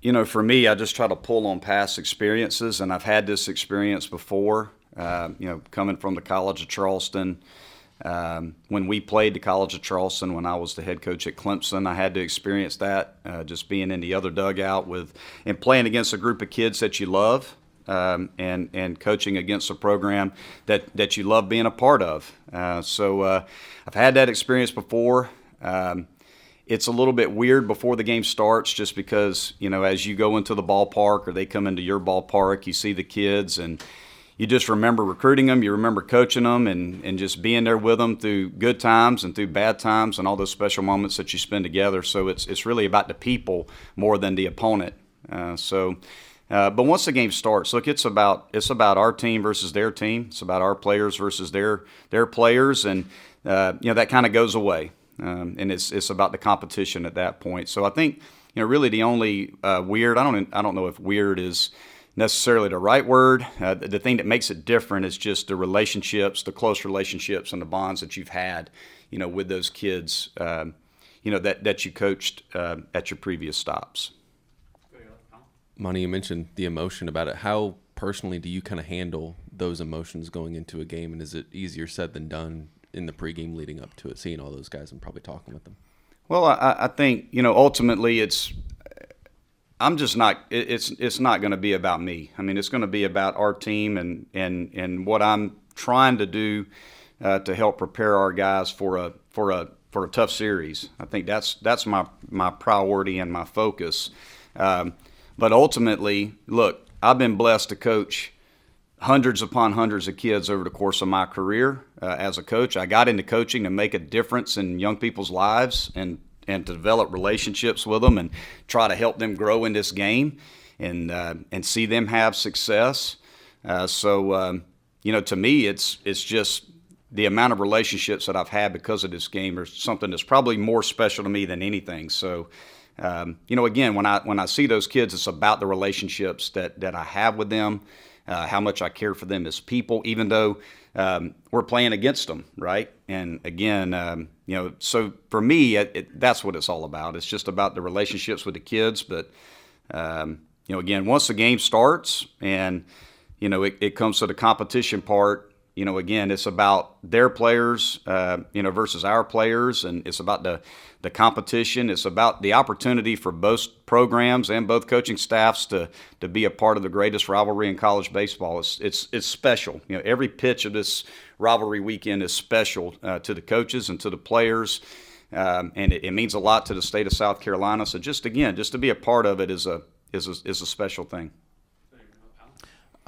you know, for me, I just try to pull on past experiences, and I've had this experience before. Uh, you know, coming from the College of Charleston. Um, when we played the College of Charleston, when I was the head coach at Clemson, I had to experience that, uh, just being in the other dugout with and playing against a group of kids that you love, um, and and coaching against a program that that you love being a part of. Uh, so uh, I've had that experience before. Um, it's a little bit weird before the game starts just because, you know, as you go into the ballpark or they come into your ballpark, you see the kids and you just remember recruiting them, you remember coaching them and, and just being there with them through good times and through bad times and all those special moments that you spend together. So it's, it's really about the people more than the opponent. Uh, so, uh, but once the game starts, look, it's about it's about our team versus their team. It's about our players versus their their players, and uh, you know that kind of goes away um, and it's it's about the competition at that point. So I think you know really the only uh, weird I don't I don't know if weird is necessarily the right word. Uh, the, the, thing that makes it different is just the relationships, the close relationships, and the bonds that you've had, you know, with those kids, um, you know, that that you coached uh, at your previous stops. Monty, you mentioned the emotion about it. How personally do you kind of handle those emotions going into a game, and is it easier said than done in the pregame leading up to it, seeing all those guys and probably talking with them? Well, I, I think you know ultimately it's I'm just not. It's it's not going to be about me. I mean, it's going to be about our team and and and what I'm trying to do uh, to help prepare our guys for a for a for a tough series. I think that's that's my my priority and my focus. Um, but ultimately, look, I've been blessed to coach hundreds upon hundreds of kids over the course of my career uh, as a coach. I got into coaching to make a difference in young people's lives and and to develop relationships with them and try to help them grow in this game and uh, and see them have success. Uh, so um, you know, to me, it's it's just the amount of relationships that I've had because of this game or something that's probably more special to me than anything. So. Um, you know, again, when I when I see those kids, it's about the relationships that that I have with them, uh, how much I care for them as people, even though um, we're playing against them, right? And again, um, you know, so for me, it, it, that's what it's all about. It's just about the relationships with the kids. But, um, you know, again, once the game starts and, you know, it, it comes to the competition part, you know, again, it's about their players, uh, you know, versus our players, and it's about the the competition. It's about the opportunity for both programs and both coaching staffs to to be a part of the greatest rivalry in college baseball. It's it's it's special. You know, every pitch of this rivalry weekend is special uh, to the coaches and to the players. Um, and it, it, means a lot to the state of South Carolina. So just again, just to be a part of it is a is a, is a special thing.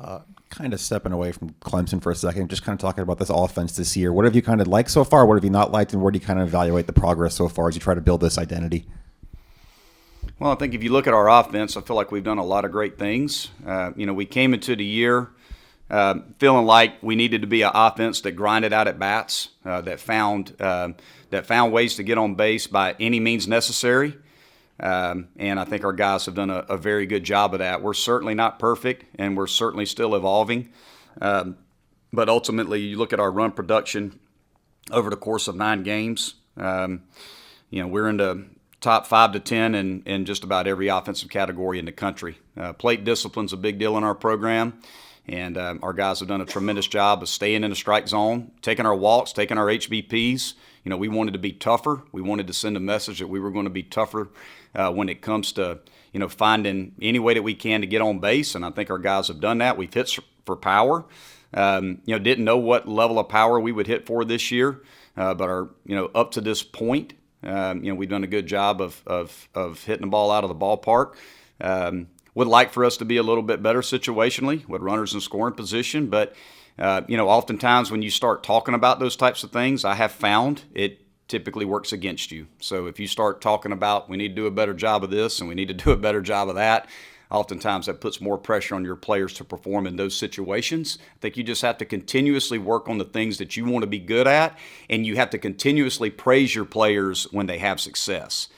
Uh, kind of stepping away from Clemson for a second, just kind of talking about this offense this year. What have you kind of liked so far? What have you not liked? And where do you kind of evaluate the progress so far as you try to build this identity? Well, I think if you look at our offense, I feel like we've done a lot of great things. Uh, you know, we came into the year uh, feeling like we needed to be an offense that grinded out at bats, uh, that found uh, that found ways to get on base by any means necessary. Um, and I think our guys have done a, a, very good job of that. We're certainly not perfect, and we're certainly still evolving. Um, but ultimately, you look at our run production over the course of nine games. Um, you know, we're in the top five to ten in, in just about every offensive category in the country. Uh, plate discipline's a big deal in our program, and um, our guys have done a tremendous job of staying in the strike zone, taking our walks, taking our HBPs. You know, we wanted to be tougher. We wanted to send a message that we were going to be tougher uh, when it comes to you know finding any way that we can to get on base, and I think our guys have done that. We've hit for power. Um, you know, didn't know what level of power we would hit for this year, uh, but our you know up to this point, um, you know we've done a good job of, of of hitting the ball out of the ballpark. Um, would like for us to be a little bit better situationally with runners in scoring position, but uh, you know, oftentimes when you start talking about those types of things, I have found it typically works against you. So if you start talking about we need to do a better job of this and we need to do a better job of that, oftentimes that puts more pressure on your players to perform in those situations. I think you just have to continuously work on the things that you want to be good at, and you have to continuously praise your players when they have success.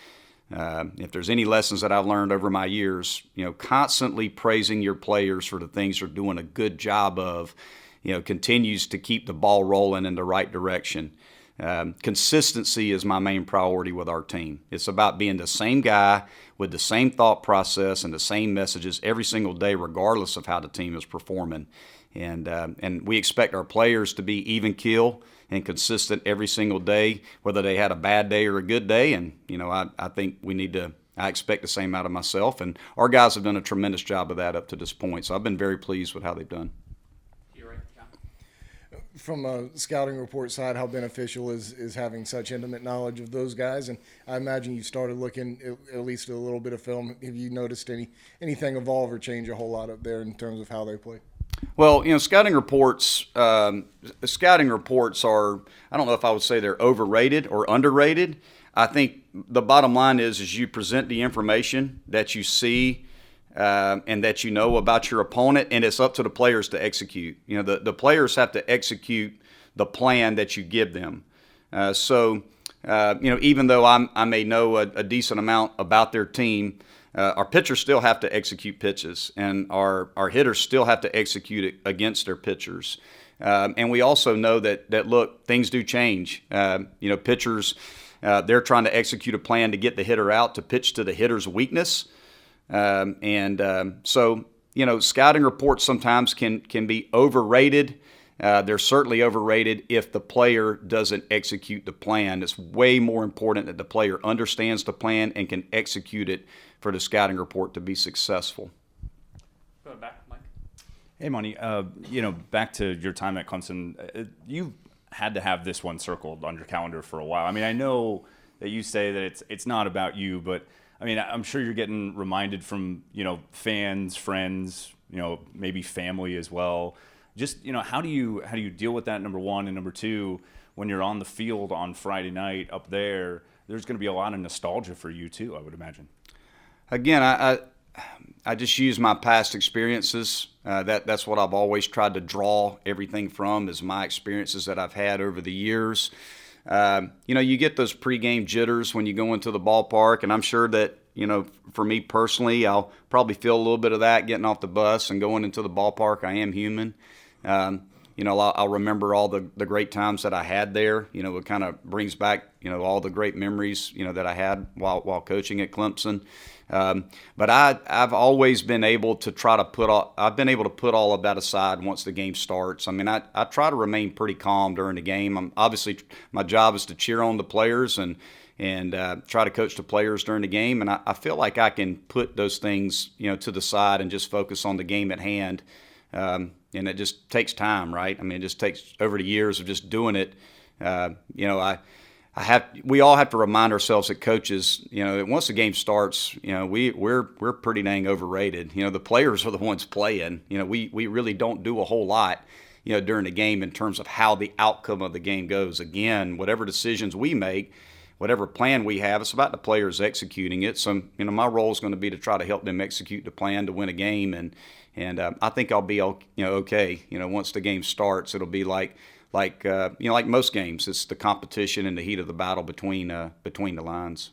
Uh, if there's any lessons that I've learned over my years, you know, constantly praising your players for the things they're doing a good job of, you know, continues to keep the ball rolling in the right direction. Um, consistency is my main priority with our team. It's about being the same guy with the same thought process and the same messages every single day, regardless of how the team is performing. And um, and we expect our players to be even keel and consistent every single day, whether they had a bad day or a good day. And you know, I, I think we need to. I expect the same out of myself, and our guys have done a tremendous job of that up to this point. So I've been very pleased with how they've done from a scouting report side, how beneficial is, is having such intimate knowledge of those guys? And I imagine you started looking at, at least a little bit of film. Have you noticed any anything evolve or change a whole lot up there in terms of how they play? Well, you know, scouting reports. Um, scouting reports are. I don't know if I would say they're overrated or underrated. I think the bottom line is, is you present the information that you see uh, and that you know about your opponent, and it's up to the players to execute. You know, the, the players have to execute the plan that you give them. Uh, so, uh, you know, even though I'm, i may know a, a, decent amount about their team, uh, our pitchers still have to execute pitches, and our, our hitters still have to execute it against their pitchers. Um, and we also know that that look, things do change. Um, you know, pitchers. Uh, they're trying to execute a plan to get the hitter out to pitch to the hitter's weakness. Um, and um, so, you know, scouting reports sometimes can can be overrated. Uh, they're certainly overrated if the player doesn't execute the plan. It's way more important that the player understands the plan and can execute it for the scouting report to be successful. Go back, Mike. Hey, Monty. Uh, you know, back to your time at Clemson, uh, you had to have this one circled on your calendar for a while. I mean, I know that you say that it's it's not about you, but I mean, I'm sure you're getting reminded from you know fans, friends, you know maybe family as well. Just you know, how do you how do you deal with that? Number one and number two, when you're on the field on Friday night up there, there's going to be a lot of nostalgia for you too. I would imagine. Again, I I, I just use my past experiences. Uh, that that's what I've always tried to draw everything from is my experiences that I've had over the years. Um, you know, you get those pregame jitters when you go into the ballpark, and I'm sure that you know, for me personally, I'll probably feel a little bit of that getting off the bus and going into the ballpark. I am human. Um, you know, I'll, I'll, remember all the, the great times that I had there. You know, it kind of brings back, you know, all the great memories, you know, that I had while, while coaching at Clemson. Um, but I, I've always been able to try to put all, I've been able to put all of that aside once the game starts. I mean, I, I try to remain pretty calm during the game. I'm obviously my job is to cheer on the players and, and uh, try to coach the players during the game. And I, I, feel like I can put those things, you know, to the side and just focus on the game at hand. Um, and it just takes time, right? I mean, it just takes over the years of just doing it. Uh, you know, I I have we all have to remind ourselves that coaches, you know, that once the game starts, you know, we we're we're pretty dang overrated. You know, the players are the ones playing. You know, we we really don't do a whole lot, you know, during the game in terms of how the outcome of the game goes. Again, whatever decisions we make, whatever plan we have, it's about the players executing it. So, you know, my role is going to be to try to help them execute the plan to win a game, and and uh, I think I'll be, you know, okay. You know, once the game starts, it'll be like like uh, you know, like most games, it's the competition and the heat of the battle between uh, between the lines.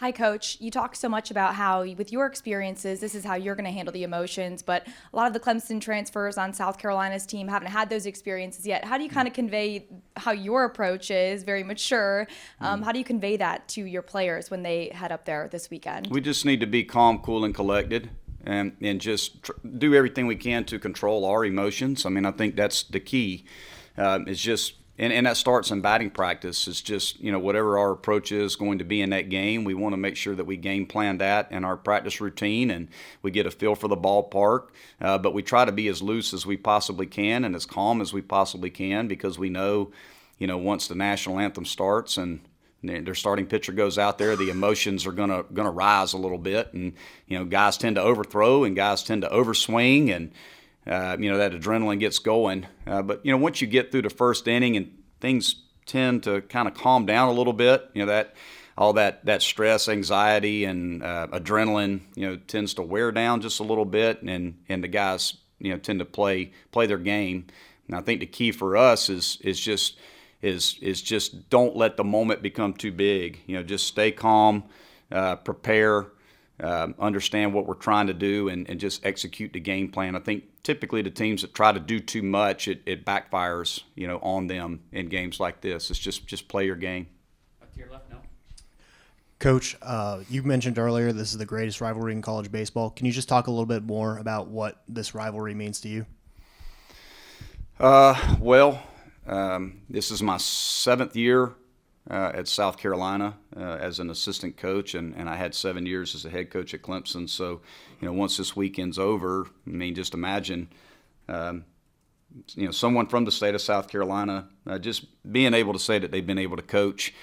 Hi, Coach. You talk so much about how, with your experiences, this is how you're going to handle the emotions. But a lot of the Clemson transfers on South Carolina's team haven't had those experiences yet. How do you kind of convey how your approach is very mature? Um, mm. How do you convey that to your players when they head up there this weekend? We just need to be calm, cool, and collected and and just tr- do everything we can to control our emotions. I mean, I think that's the key. Uh, it's just and, and that starts in batting practice. It's just you know whatever our approach is going to be in that game, we want to make sure that we game plan that in our practice routine and we get a feel for the ballpark. Uh, but we try to be as loose as we possibly can and as calm as we possibly can because we know, you know, once the national anthem starts and their starting pitcher goes out there, the emotions are gonna gonna rise a little bit, and you know guys tend to overthrow and guys tend to overswing, and uh, you know that adrenaline gets going. Uh, but you know once you get through the first inning and things tend to kind of calm down a little bit, you know that all that that stress, anxiety, and uh, adrenaline, you know, tends to wear down just a little bit, and and the guys you know tend to play play their game. And I think the key for us is is just is is just don't let the moment become too big. You know, just stay calm, uh, prepare, um, understand what we're trying to do, and, and just execute the game plan. I think typically the teams that try to do too much, it, it backfires, you know, on them in games like this. It's just just play your game. Up to your left, no. Coach, uh, you mentioned earlier this is the greatest rivalry in college baseball. Can you just talk a little bit more about what this rivalry means to you? Uh, well, um, this is my seventh year uh, at South Carolina uh, as an assistant coach, and, and I had seven years as a head coach at Clemson. So, you know, once this weekend's over, I mean, just imagine, um, you know, someone from the state of South Carolina uh, just being able to say that they've been able to coach,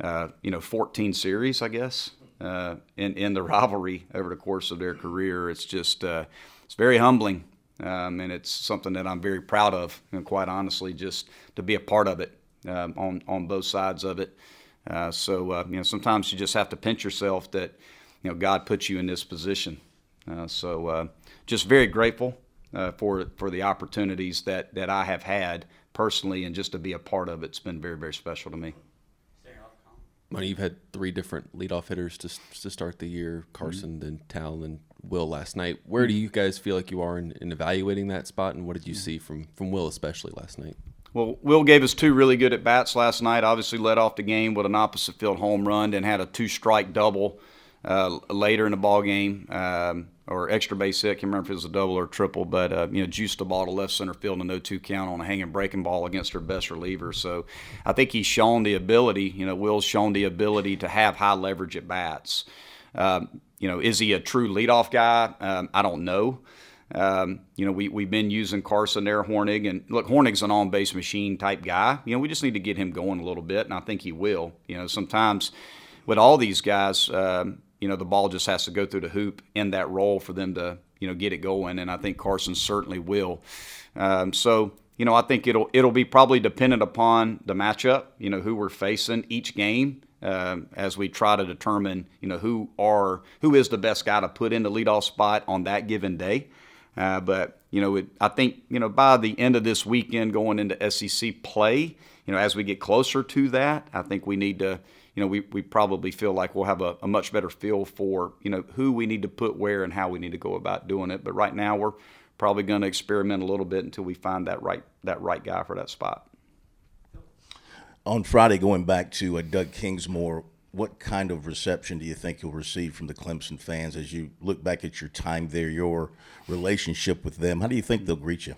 uh, you know, 14 series, I guess, uh, in in the rivalry over the course of their career. It's just uh, it's very humbling. Um, and it's something that I'm very proud of, and quite honestly, just to be a part of it um, on on both sides of it. Uh, so uh, you know, sometimes you just have to pinch yourself that you know God puts you in this position. Uh, so uh, just very grateful uh, for for the opportunities that that I have had personally, and just to be a part of it's been very very special to me. Monty, you've had three different leadoff hitters to to start the year: Carson, mm-hmm. then Tal, and Will last night. Where do you guys feel like you are in, in evaluating that spot, and what did you see from from Will especially last night? Well, Will gave us two really good at bats last night. Obviously, led off the game with an opposite field home run and had a two strike double uh, later in the ball game, um, or extra base hit. I can't remember if it was a double or a triple, but uh, you know, juiced the ball to left center field in a no two count on a hanging breaking ball against her best reliever. So, I think he's shown the ability. You know, Will's shown the ability to have high leverage at bats. Um, you know, is he a true leadoff guy? Um, I don't know. Um, you know, we, we've been using Carson there, Hornig, and look, Hornig's an on base machine type guy. You know, we just need to get him going a little bit, and I think he will. You know, sometimes with all these guys, um, you know, the ball just has to go through the hoop in that role for them to, you know, get it going, and I think Carson certainly will. Um, so, you know, I think it'll it'll be probably dependent upon the matchup. You know, who we're facing each game. Um, as we try to determine, you know, who are who is the best guy to put in the leadoff spot on that given day. Uh, but you know, it, I think you know by the end of this weekend, going into SEC play, you know, as we get closer to that, I think we need to, you know, we, we probably feel like we'll have a, a much better feel for you know who we need to put where and how we need to go about doing it. But right now, we're probably going to experiment a little bit until we find that right that right guy for that spot on Friday, going back to uh, Doug Kingsmore, what kind of reception do you think you'll receive from the Clemson fans as you look back at your time there, your relationship with them? How do you think they'll greet you?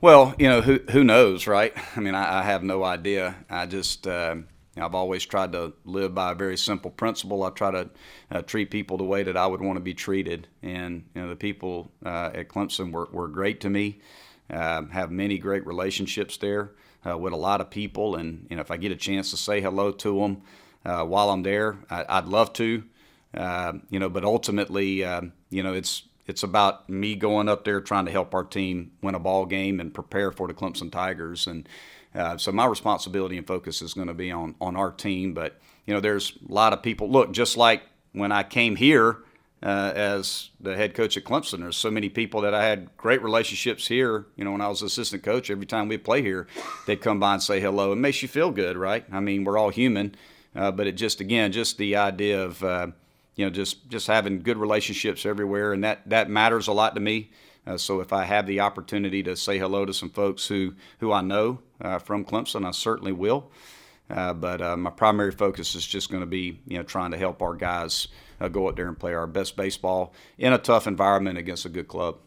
Well, you know, who who knows, right? I mean, I, I have no idea. I just uh, I've always tried to live by a very simple principle. I try to uh, treat people the way that I would want to be treated, and you know, the people uh, at Clemson were, were great to me. Uh, have many great relationships there uh, with a lot of people, and know if I get a chance to say hello to them uh, while I'm there, I, would love to. Uh, you know, but ultimately, um, you know, it's it's about me going up there trying to help our team win a ball game and prepare for the Clemson Tigers, and uh, so my responsibility and focus is going to be on on our team. But you know, there's a lot of people. Look, just like when I came here uh, as the head coach at Clemson. There's so many people that I had great relationships here. You know, when I was assistant coach, every time we play here, they'd come by and say hello. It makes you feel good, right? I mean, we're all human, uh, but it just again, just the idea of uh, you know just just having good relationships everywhere, and that that matters a lot to me. Uh, so if I have the opportunity to say hello to some folks who who I know uh, from Clemson, I certainly will. Uh, but uh, my primary focus is just going to be, you know, trying to help our guys uh, go out there and play our best baseball in a tough environment against a good club.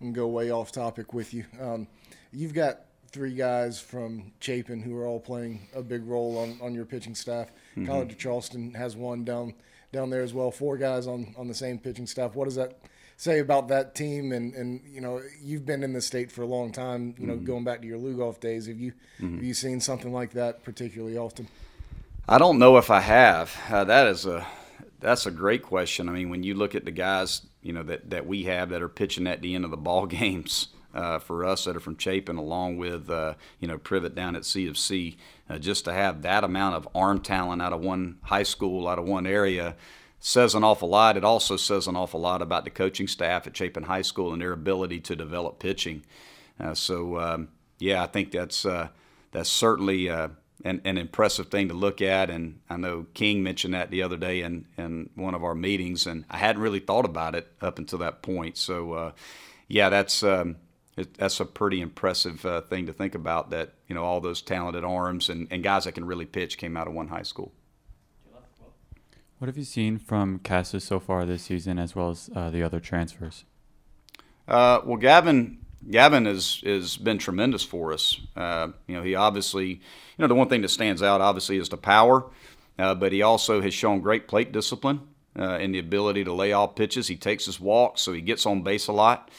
I'm go way off topic with you. Um, you've got three guys from Chapin who are all playing a big role on, on your pitching staff. Mm-hmm. College of Charleston has one down down there as well. Four guys on, on the same pitching staff. What does that say about that team? And, and you know, you've been in the state for a long time. You know, mm-hmm. going back to your Lugoff days, have you mm-hmm. have you seen something like that particularly often? I don't know if I have. Uh, that is a that's a great question. I mean, when you look at the guys, you know that that we have that are pitching at the end of the ball games. Uh, for us that are from Chapin, along with uh, you know Privet down at C of C, uh, just to have that amount of arm talent out of one high school, out of one area, says an awful lot. It also says an awful lot about the coaching staff at Chapin High School and their ability to develop pitching. Uh, so um, yeah, I think that's uh, that's certainly an, an impressive thing to look at. And I know King mentioned that the other day in, in one of our meetings, and I hadn't really thought about it up until that point. So, uh, yeah, that's um, it, that's a pretty impressive uh, thing to think about. That you know all those talented arms and, and guys that can really pitch came out of one high school. What have you seen from Casas so far this season, as well as uh, the other transfers? Uh, well, Gavin Gavin has has been tremendous for us. Uh, you know, he obviously, you know, the one thing that stands out obviously is the power, uh, but he also has shown great plate discipline uh, and the ability to lay off pitches. He takes his walks, so he gets on base a lot.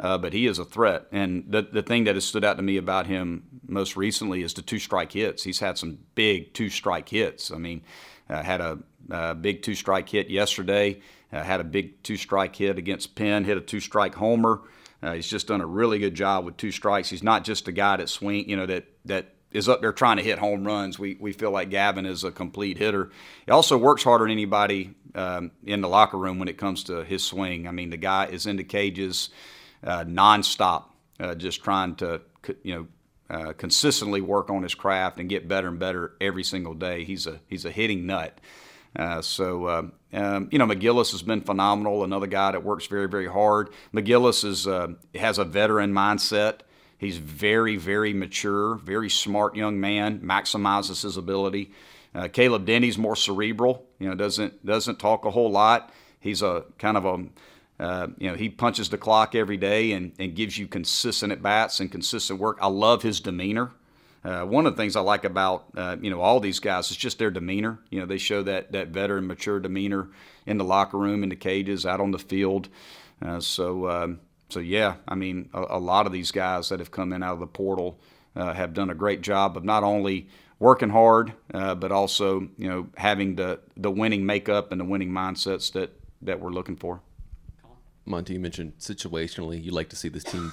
Uh, but he is a threat. And the, the thing that has stood out to me about him most recently is the two strike hits. He's had some big two strike hits. I mean, uh, had a, a, big two strike hit yesterday, uh, had a big two strike hit against Penn, hit a two strike homer. Uh, he's just done a really good job with two strikes. He's not just a guy that swing, you know, that that is up there trying to hit home runs. We we feel like Gavin is a complete hitter. He also works harder than anybody um, in the locker room when it comes to his swing. I mean, the guy is into cages uh, nonstop, uh, just trying to you know. Uh, consistently work on his craft and get better and better every single day. He's a he's a hitting nut. Uh, so, uh, um, you know, McGillis has been phenomenal. Another guy that works very, very hard. McGillis is uh, has a veteran mindset. He's very, very mature, very smart young man. Maximizes his ability. Uh, Caleb Denny's more cerebral. You know, doesn't doesn't talk a whole lot. He's a kind of a uh, you know, he punches the clock every day and, and gives you consistent at bats and consistent work. I love his demeanor. Uh, one of the things I like about uh, you know all these guys is just their demeanor. You know, they show that that veteran, mature demeanor in the locker room, in the cages, out on the field. Uh, so um, so yeah, I mean, a, a, lot of these guys that have come in out of the portal uh, have done a great job of not only working hard, uh, but also you know having the the winning makeup and the winning mindsets that that we're looking for. Monty, you mentioned situationally, you like to see this team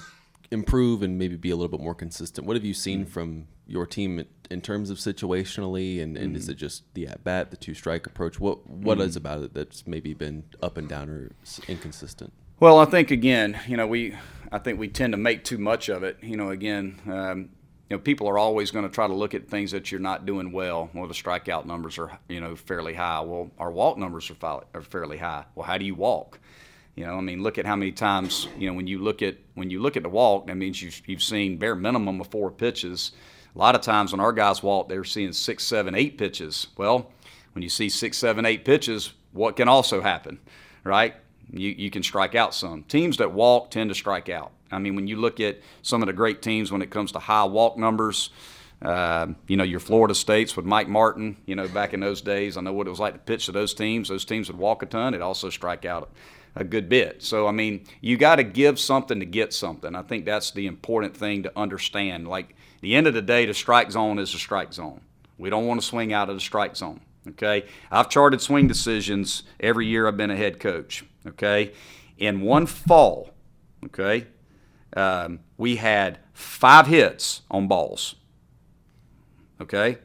improve and maybe be a little bit more consistent. What have you seen mm-hmm. from your team in terms of situationally, and, and mm. is it just the at bat, the two strike approach? What what mm. is about it that's maybe been up and down or inconsistent? Well, I think again, you know, we I think we tend to make too much of it. You know, again, um, you know, people are always going to try to look at things that you're not doing well. Well, the strikeout numbers are you know fairly high. Well, our walk numbers are, are fairly high. Well, how do you walk? You know, I mean, look at how many times you know when you look at when you look at the walk, that means you've you've seen bare minimum of four pitches. A lot of times when our guys walk, they're seeing six, seven, eight pitches. Well, when you see six, seven, eight pitches, what can also happen, right? You you can strike out some. Teams that walk tend to strike out. I mean, when you look at some of the great teams when it comes to high walk numbers. Uh, you know, your Florida States with Mike Martin, you know, back in those days, I know what it was like to pitch to those teams. Those teams would walk a ton. It'd also strike out a good bit. So, I mean, you got to give something to get something. I think that's the important thing to understand. Like, the end of the day, the strike zone is a strike zone. We don't want to swing out of the strike zone. Okay. I've charted swing decisions every year I've been a head coach. Okay. In one fall, okay, um, we had five hits on balls. Okay.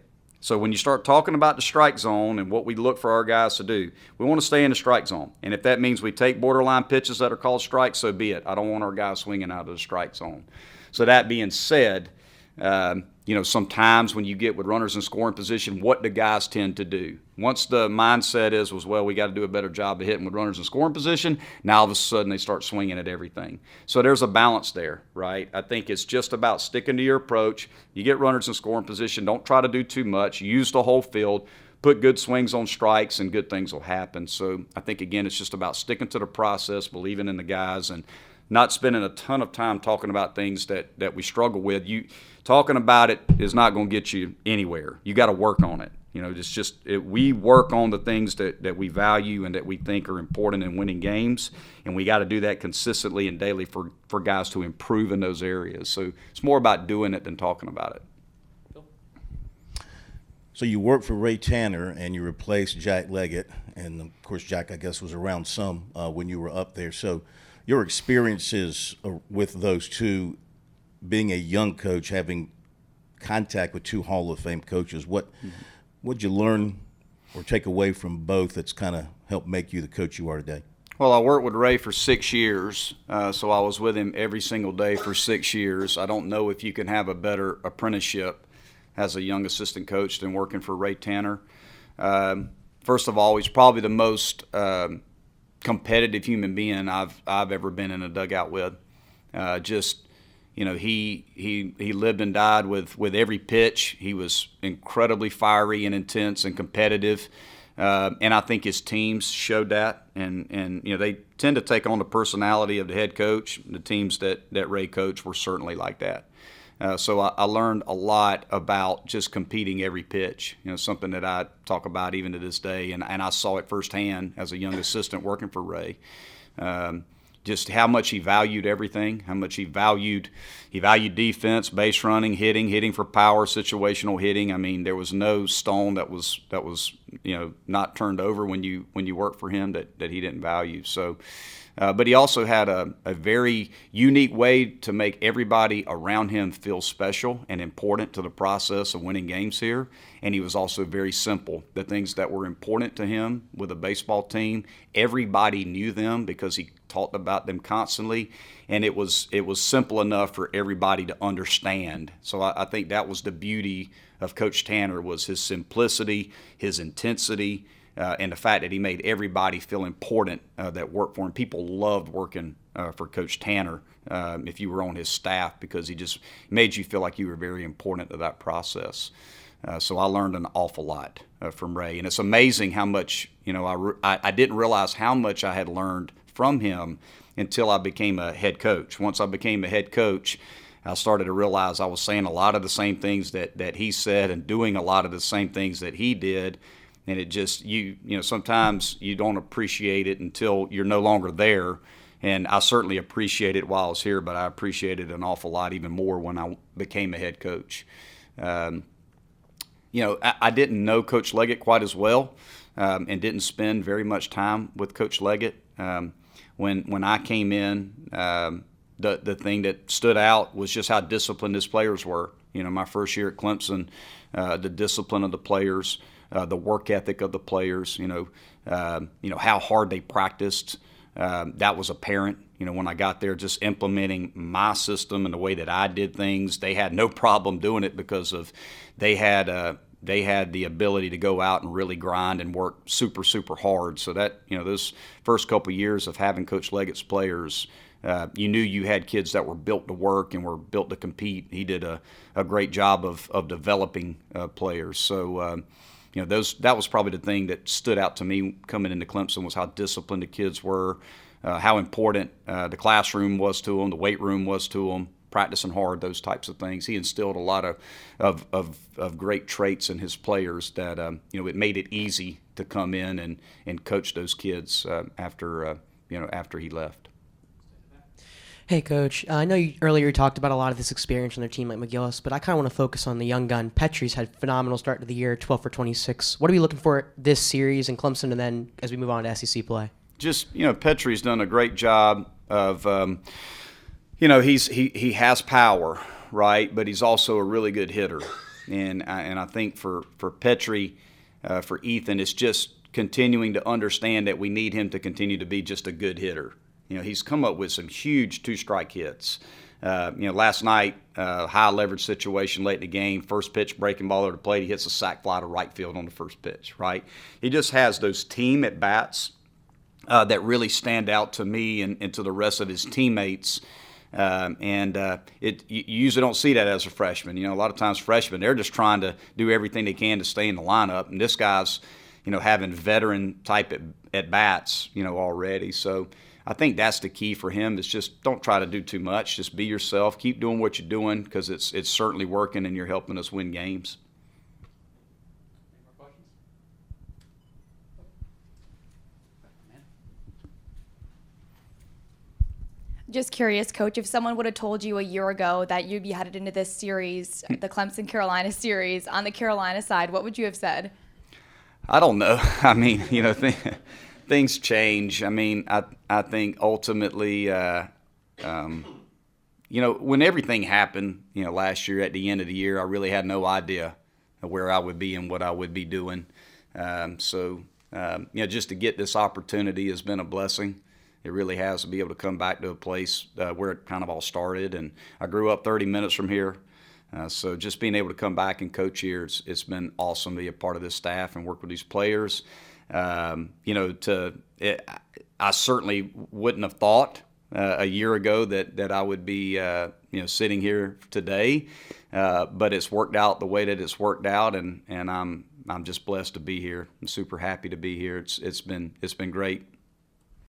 So when you start talking about the strike zone and what we look for our guys to do, we want to stay in the strike zone. And if that means we take borderline pitches that are called strikes, so be it. I don't want our guys swinging out of the strike zone. So that being said, um, you know, sometimes when you get with runners in scoring position, what do guys tend to do? Once the mindset is, was well, we got to do a better job of hitting with runners in scoring position. Now all of a sudden they start swinging at everything. So there's a balance there, right? I think it's just about sticking to your approach. You get runners in scoring position. Don't try to do too much. Use the whole field. Put good swings on strikes, and good things will happen. So I think again, it's just about sticking to the process, believing in the guys, and not spending a ton of time talking about things that that we struggle with. You talking about it is not going to get you anywhere. You got to work on it. You know, it's just it, we work on the things that, that we value and that we think are important in winning games, and we got to do that consistently and daily for, for guys to improve in those areas. So it's more about doing it than talking about it. So you worked for Ray Tanner and you replaced Jack Leggett, and of course Jack, I guess, was around some uh, when you were up there. So your experiences uh, with those two being a young coach, having contact with two Hall of Fame coaches, what mm-hmm. what'd you learn or take away from both that's kind of helped make you the coach you are today? Well, I worked with Ray for six years, uh, so I was with him every single day for six years. I don't know if you can have a better apprenticeship as a young assistant coach than working for Ray Tanner. Um, first of all, he's probably the most um, competitive human being I've I've ever been in a dugout with. Uh, just you know, he he he lived and died with with every pitch. He was incredibly fiery and intense and competitive. Uh, and I think his teams showed that, and, and you know they tend to take on the personality of the head coach. The teams that, that Ray coached were certainly like that. Uh, so I, I, learned a lot about just competing every pitch. You know, something that I talk about even to this day, and, and I saw it firsthand as a young assistant working for Ray. Um, just how much he valued everything, how much he valued he valued defense, base running, hitting, hitting for power, situational hitting. I mean, there was no stone that was that was you know not turned over when you when you worked for him that that he didn't value. So uh, but he also had a, a very unique way to make everybody around him feel special and important to the process of winning games here. And he was also very simple. The things that were important to him with a baseball team, everybody knew them because he talked about them constantly. And it was it was simple enough for everybody to understand. So I, I think that was the beauty of Coach Tanner was his simplicity, his intensity, uh, and the fact that he made everybody feel important uh, that worked for him. People loved working uh, for Coach Tanner um, if you were on his staff because he just made you feel like you were very important to that process. Uh, so I learned an awful lot uh, from Ray, and it's amazing how much you know. I, re- I, I didn't realize how much I had learned from him until I became a head coach. Once I became a head coach, I started to realize I was saying a lot of the same things that that he said and doing a lot of the same things that he did. And it just you you know sometimes you don't appreciate it until you're no longer there. And I certainly appreciate it while I was here but I appreciated it an awful lot even more when I became a head coach. Um, you know I, I, didn't know coach Leggett quite as well um, and didn't spend very much time with coach Leggett. Um, when when I came in um, the the thing that stood out was just how disciplined his players were you know my first year at Clemson uh, the discipline of the players uh, the work ethic of the players, you know, uh, you know how hard they practiced. Um, that was apparent. You know, when I got there, just implementing my system and the way that I did things, they had no problem doing it because of they had uh, they had the ability to go out and really grind and work super super hard. So that you know those first couple of years of having Coach Leggett's players. Uh, you knew you had kids that were built to work and were built to compete. He did a, a great job of, of developing uh, players. So, um, you know, those that was probably the thing that stood out to me coming into Clemson was how disciplined the kids were, uh, how important uh, the classroom was to them, the weight room was to them, practicing hard, those types of things. He instilled a lot of of, of, of great traits in his players that um, you know it made it easy to come in and, and coach those kids uh, after uh, you know after he left. Hey, Coach. Uh, I know you earlier you talked about a lot of this experience on their team like McGillis, but I kind of want to focus on the young gun. Petry's had phenomenal start to the year, 12 for 26. What are we looking for this series in Clemson and then as we move on to SEC play? Just, you know, Petry's done a great job of, um, you know, he's he, he has power, right? But he's also a really good hitter. And, and I think for, for Petry, uh, for Ethan, it's just continuing to understand that we need him to continue to be just a good hitter you know, he's come up with some huge two strike hits. Uh, you know, last night, uh, high leverage situation late in the game, first pitch breaking ball over the plate, he hits a sac fly to right field on the first pitch, right? He just has those team at bats uh, that really stand out to me and, and to the rest of his teammates. Um, and uh, it you usually don't see that as a freshman. You know, a lot of times freshmen they're just trying to do everything they can to stay in the lineup, and this guy's, you know, having veteran type at, at bats, you know, already. So I think that's the key for him is just don't try to do too much. Just be yourself. Keep doing what you're doing because it's it's certainly working and you're helping us win games. Just curious, Coach, if someone would have told you a year ago that you'd be headed into this series, the Clemson Carolina series, on the Carolina side, what would you have said? I don't know. I mean, you know, things change. I mean, I I think ultimately, uh, um, you know, when everything happened, you know, last year at the end of the year, I really had no idea where I would be and what I would be doing. Um, so, um, you know, just to get this opportunity has been a blessing. It really has to be able to come back to a place uh, where it kind of all started. And I grew up 30 minutes from here. Uh, so just being able to come back and coach here, it's, it's been awesome to be a part of this staff and work with these players. Um, you know, to it, I certainly wouldn't have thought uh, a year ago that that I would be uh, you know sitting here today, uh, but it's worked out the way that it's worked out, and and I'm I'm just blessed to be here. I'm super happy to be here. It's it's been it's been great